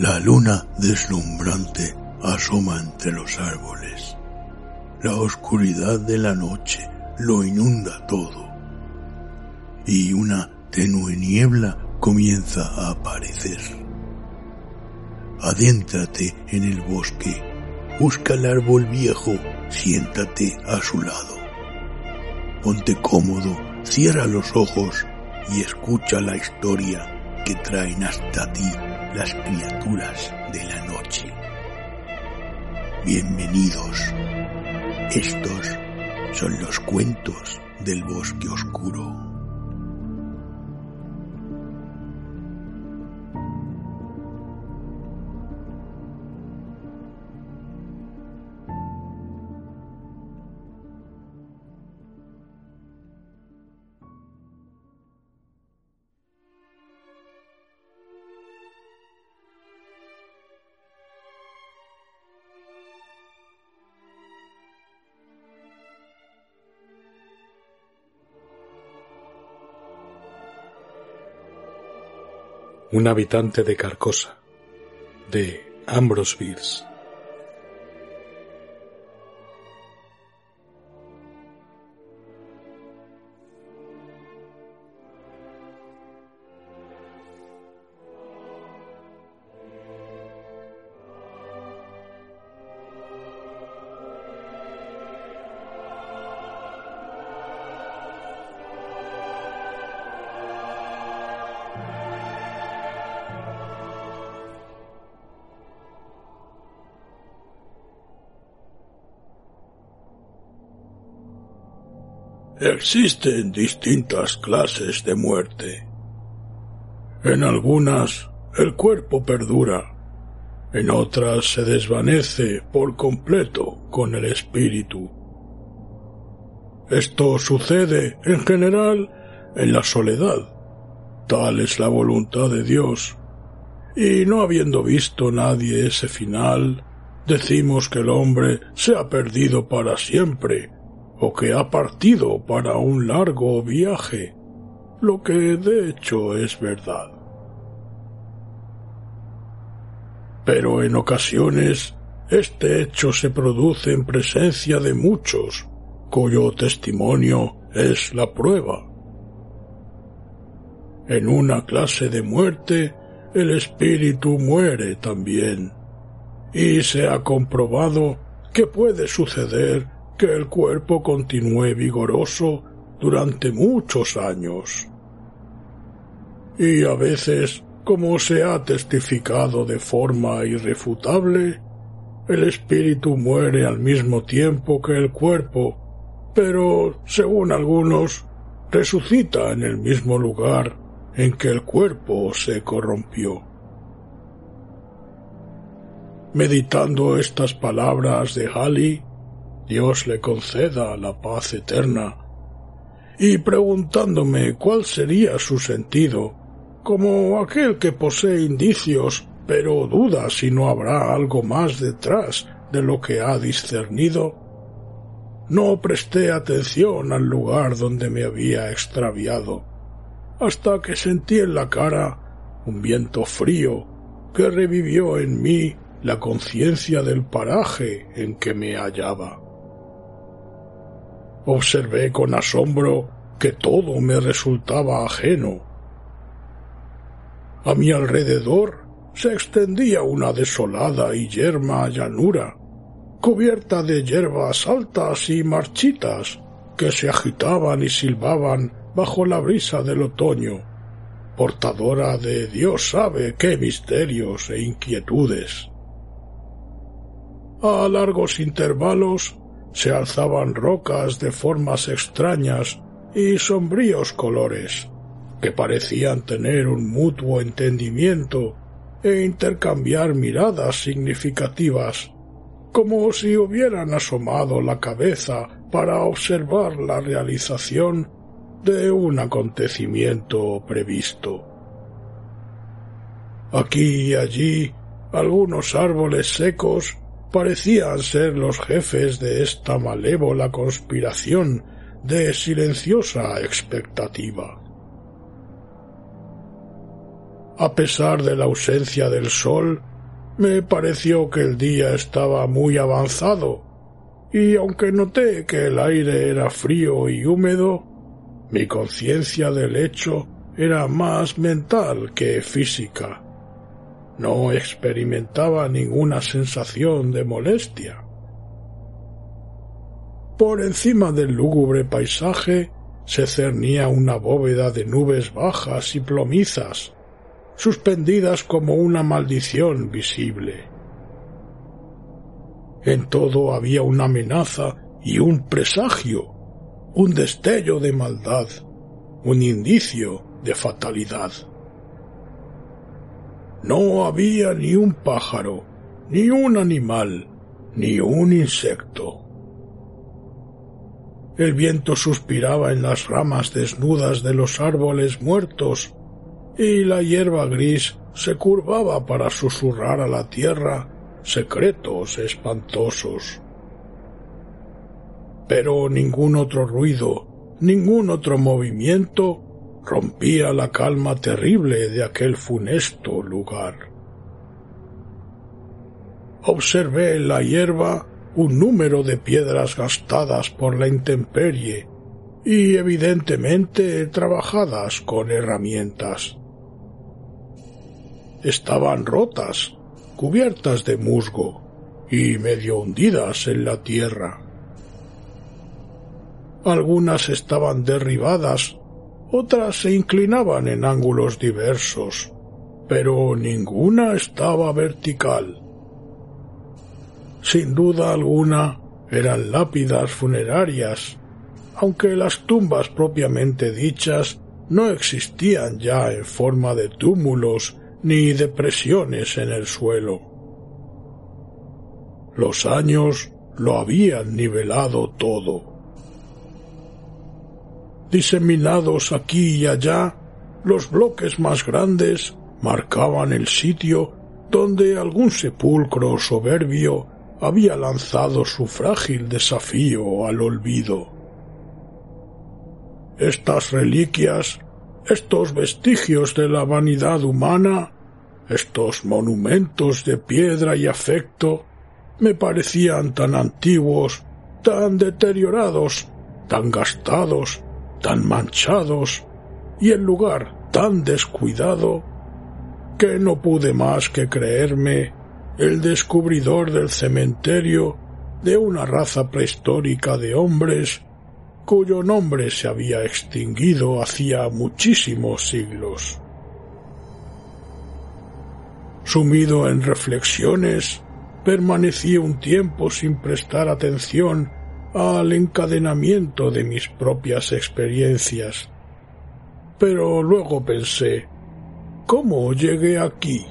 La luna deslumbrante asoma entre los árboles. La oscuridad de la noche lo inunda todo. Y una tenue niebla comienza a aparecer. Adéntrate en el bosque, busca el árbol viejo, siéntate a su lado. Ponte cómodo, cierra los ojos y escucha la historia que traen hasta ti las criaturas de la noche. Bienvenidos. Estos son los cuentos del bosque oscuro. Un habitante de Carcosa, de Ambrose. Existen distintas clases de muerte. En algunas el cuerpo perdura, en otras se desvanece por completo con el espíritu. Esto sucede en general en la soledad. Tal es la voluntad de Dios. Y no habiendo visto nadie ese final, decimos que el hombre se ha perdido para siempre o que ha partido para un largo viaje, lo que de hecho es verdad. Pero en ocasiones este hecho se produce en presencia de muchos, cuyo testimonio es la prueba. En una clase de muerte, el espíritu muere también, y se ha comprobado que puede suceder que el cuerpo continúe vigoroso durante muchos años. Y a veces, como se ha testificado de forma irrefutable, el espíritu muere al mismo tiempo que el cuerpo, pero, según algunos, resucita en el mismo lugar en que el cuerpo se corrompió. Meditando estas palabras de Halley, Dios le conceda la paz eterna, y preguntándome cuál sería su sentido, como aquel que posee indicios, pero duda si no habrá algo más detrás de lo que ha discernido, no presté atención al lugar donde me había extraviado, hasta que sentí en la cara un viento frío que revivió en mí la conciencia del paraje en que me hallaba. Observé con asombro que todo me resultaba ajeno. A mi alrededor se extendía una desolada y yerma llanura, cubierta de hierbas altas y marchitas que se agitaban y silbaban bajo la brisa del otoño, portadora de Dios sabe qué misterios e inquietudes. A largos intervalos se alzaban rocas de formas extrañas y sombríos colores, que parecían tener un mutuo entendimiento e intercambiar miradas significativas, como si hubieran asomado la cabeza para observar la realización de un acontecimiento previsto. Aquí y allí algunos árboles secos parecían ser los jefes de esta malévola conspiración de silenciosa expectativa. A pesar de la ausencia del sol, me pareció que el día estaba muy avanzado, y aunque noté que el aire era frío y húmedo, mi conciencia del hecho era más mental que física. No experimentaba ninguna sensación de molestia. Por encima del lúgubre paisaje se cernía una bóveda de nubes bajas y plomizas, suspendidas como una maldición visible. En todo había una amenaza y un presagio, un destello de maldad, un indicio de fatalidad. No había ni un pájaro, ni un animal, ni un insecto. El viento suspiraba en las ramas desnudas de los árboles muertos y la hierba gris se curvaba para susurrar a la tierra secretos espantosos. Pero ningún otro ruido, ningún otro movimiento rompía la calma terrible de aquel funesto lugar. Observé en la hierba un número de piedras gastadas por la intemperie y evidentemente trabajadas con herramientas. Estaban rotas, cubiertas de musgo y medio hundidas en la tierra. Algunas estaban derribadas, otras se inclinaban en ángulos diversos, pero ninguna estaba vertical. Sin duda alguna eran lápidas funerarias, aunque las tumbas propiamente dichas no existían ya en forma de túmulos ni depresiones en el suelo. Los años lo habían nivelado todo. Diseminados aquí y allá, los bloques más grandes marcaban el sitio donde algún sepulcro soberbio había lanzado su frágil desafío al olvido. Estas reliquias estos vestigios de la vanidad humana, estos monumentos de piedra y afecto, me parecían tan antiguos, tan deteriorados, tan gastados, tan manchados, y el lugar tan descuidado, que no pude más que creerme el descubridor del cementerio de una raza prehistórica de hombres cuyo nombre se había extinguido hacía muchísimos siglos. Sumido en reflexiones, permanecí un tiempo sin prestar atención al encadenamiento de mis propias experiencias. Pero luego pensé, ¿cómo llegué aquí?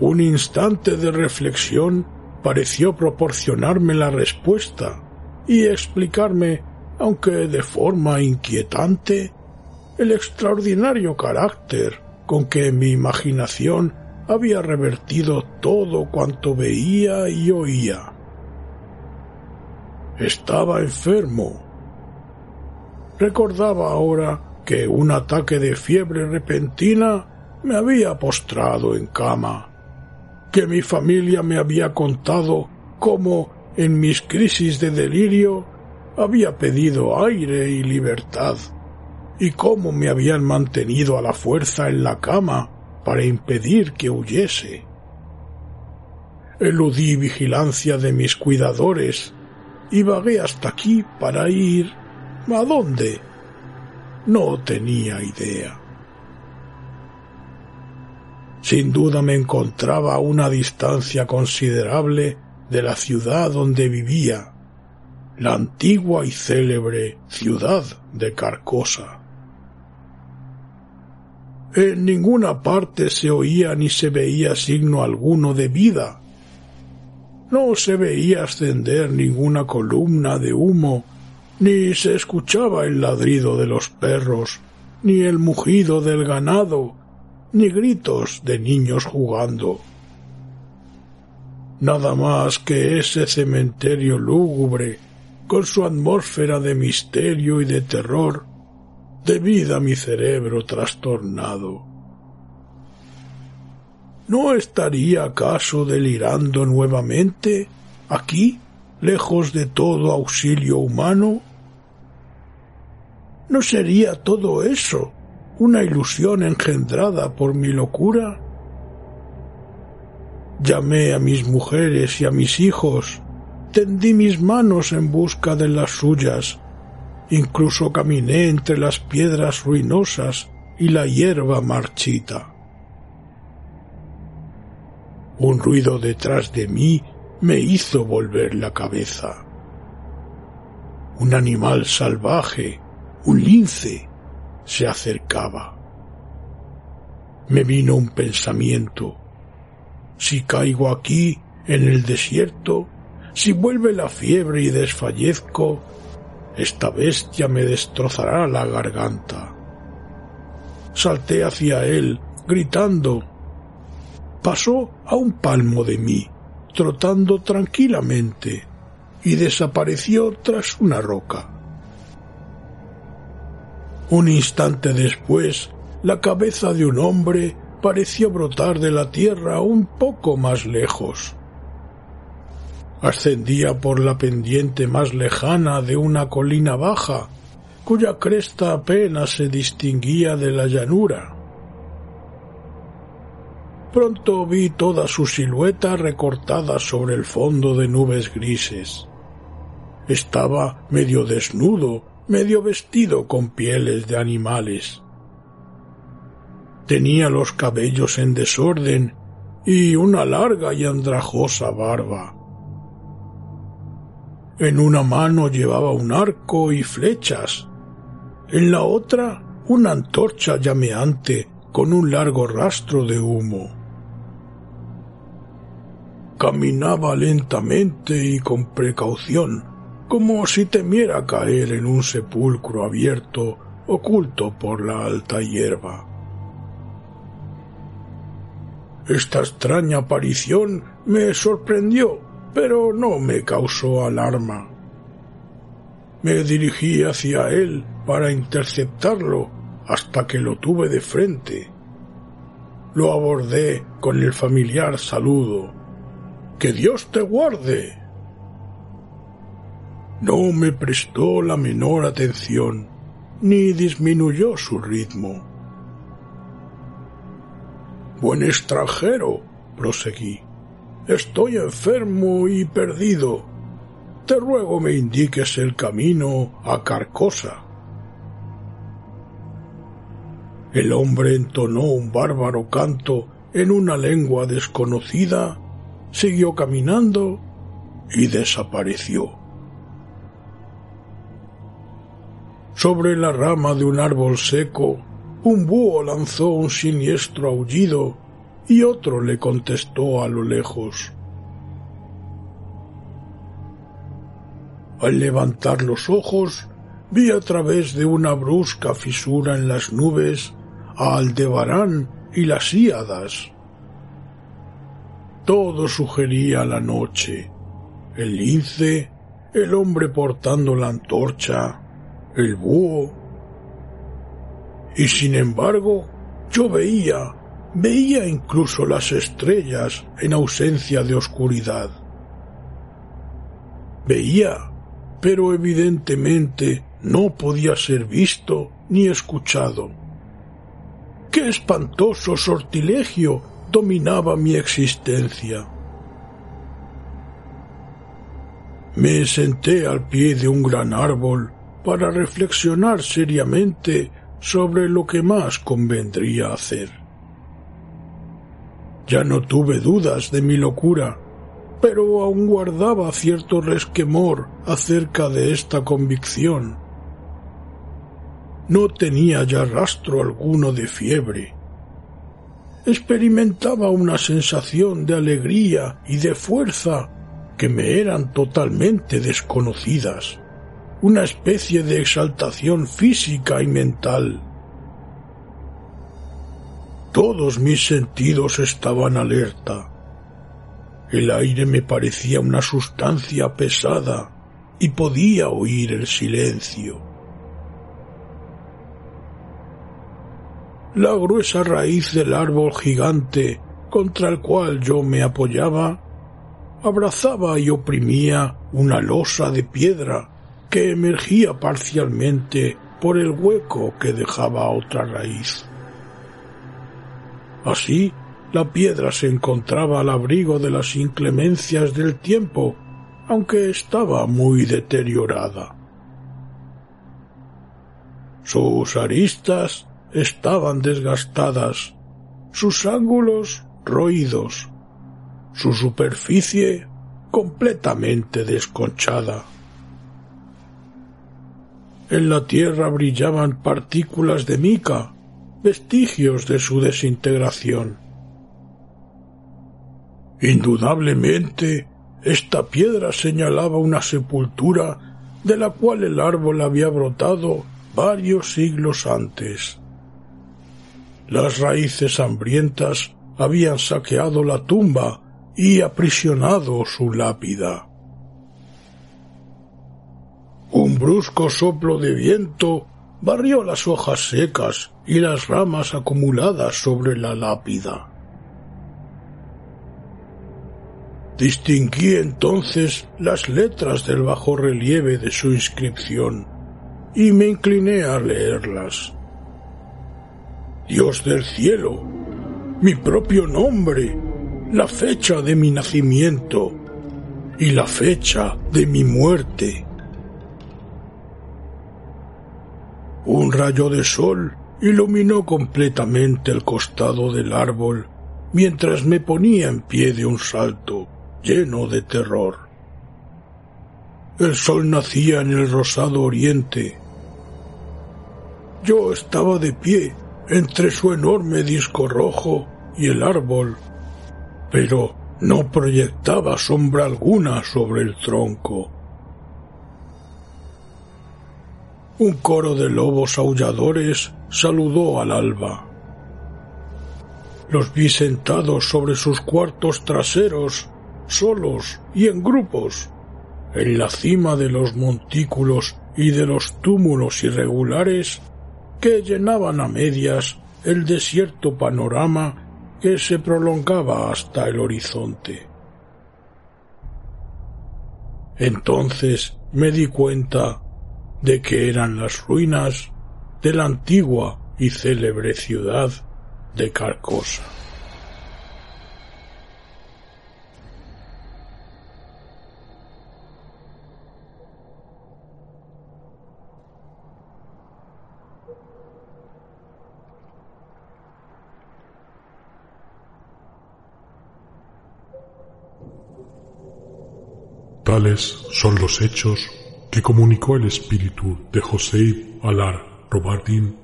Un instante de reflexión pareció proporcionarme la respuesta y explicarme, aunque de forma inquietante, el extraordinario carácter con que mi imaginación había revertido todo cuanto veía y oía. Estaba enfermo. Recordaba ahora que un ataque de fiebre repentina me había postrado en cama que mi familia me había contado cómo en mis crisis de delirio había pedido aire y libertad, y cómo me habían mantenido a la fuerza en la cama para impedir que huyese. Eludí vigilancia de mis cuidadores y vagué hasta aquí para ir... ¿A dónde? No tenía idea. Sin duda me encontraba a una distancia considerable de la ciudad donde vivía, la antigua y célebre ciudad de Carcosa. En ninguna parte se oía ni se veía signo alguno de vida. No se veía ascender ninguna columna de humo, ni se escuchaba el ladrido de los perros, ni el mugido del ganado, ni gritos de niños jugando. Nada más que ese cementerio lúgubre, con su atmósfera de misterio y de terror, debido a mi cerebro trastornado. ¿No estaría acaso delirando nuevamente aquí, lejos de todo auxilio humano? ¿No sería todo eso una ilusión engendrada por mi locura? Llamé a mis mujeres y a mis hijos, tendí mis manos en busca de las suyas, incluso caminé entre las piedras ruinosas y la hierba marchita. Un ruido detrás de mí me hizo volver la cabeza. Un animal salvaje, un lince, se acercaba. Me vino un pensamiento. Si caigo aquí, en el desierto, si vuelve la fiebre y desfallezco, esta bestia me destrozará la garganta. Salté hacia él, gritando. Pasó a un palmo de mí, trotando tranquilamente, y desapareció tras una roca. Un instante después, la cabeza de un hombre pareció brotar de la tierra un poco más lejos. Ascendía por la pendiente más lejana de una colina baja, cuya cresta apenas se distinguía de la llanura. Pronto vi toda su silueta recortada sobre el fondo de nubes grises. Estaba medio desnudo medio vestido con pieles de animales. Tenía los cabellos en desorden y una larga y andrajosa barba. En una mano llevaba un arco y flechas, en la otra una antorcha llameante con un largo rastro de humo. Caminaba lentamente y con precaución, como si temiera caer en un sepulcro abierto oculto por la alta hierba. Esta extraña aparición me sorprendió, pero no me causó alarma. Me dirigí hacia él para interceptarlo hasta que lo tuve de frente. Lo abordé con el familiar saludo. Que Dios te guarde. No me prestó la menor atención, ni disminuyó su ritmo. Buen extranjero, proseguí, estoy enfermo y perdido. Te ruego me indiques el camino a Carcosa. El hombre entonó un bárbaro canto en una lengua desconocida, siguió caminando y desapareció. Sobre la rama de un árbol seco, un búho lanzó un siniestro aullido y otro le contestó a lo lejos. Al levantar los ojos, vi a través de una brusca fisura en las nubes a Aldebarán y las Íadas. Todo sugería la noche, el lince, el hombre portando la antorcha, el búho. Y sin embargo, yo veía, veía incluso las estrellas en ausencia de oscuridad. Veía, pero evidentemente no podía ser visto ni escuchado. Qué espantoso sortilegio dominaba mi existencia. Me senté al pie de un gran árbol para reflexionar seriamente sobre lo que más convendría hacer. Ya no tuve dudas de mi locura. pero aún guardaba cierto resquemor acerca de esta convicción. No tenía ya rastro alguno de fiebre. Experimentaba una sensación de alegría y de fuerza que me eran totalmente desconocidas, una especie de exaltación física y mental. Todos mis sentidos estaban alerta. El aire me parecía una sustancia pesada y podía oír el silencio. La gruesa raíz del árbol gigante contra el cual yo me apoyaba abrazaba y oprimía una losa de piedra que emergía parcialmente por el hueco que dejaba otra raíz. Así, la piedra se encontraba al abrigo de las inclemencias del tiempo, aunque estaba muy deteriorada. Sus aristas estaban desgastadas, sus ángulos roídos, su superficie completamente desconchada. En la tierra brillaban partículas de mica, vestigios de su desintegración. Indudablemente, esta piedra señalaba una sepultura de la cual el árbol había brotado varios siglos antes. Las raíces hambrientas habían saqueado la tumba y aprisionado su lápida. Un brusco soplo de viento barrió las hojas secas y las ramas acumuladas sobre la lápida. Distinguí entonces las letras del bajo relieve de su inscripción y me incliné a leerlas. Dios del cielo, mi propio nombre, la fecha de mi nacimiento y la fecha de mi muerte. Un rayo de sol iluminó completamente el costado del árbol mientras me ponía en pie de un salto lleno de terror. El sol nacía en el rosado oriente. Yo estaba de pie entre su enorme disco rojo y el árbol pero no proyectaba sombra alguna sobre el tronco. Un coro de lobos aulladores saludó al alba. Los vi sentados sobre sus cuartos traseros, solos y en grupos, en la cima de los montículos y de los túmulos irregulares que llenaban a medias el desierto panorama que se prolongaba hasta el horizonte. Entonces me di cuenta de que eran las ruinas de la antigua y célebre ciudad de Carcosa. Tales son los hechos que comunicó el espíritu de José Alar Robardin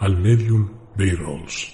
al medium Beirolls.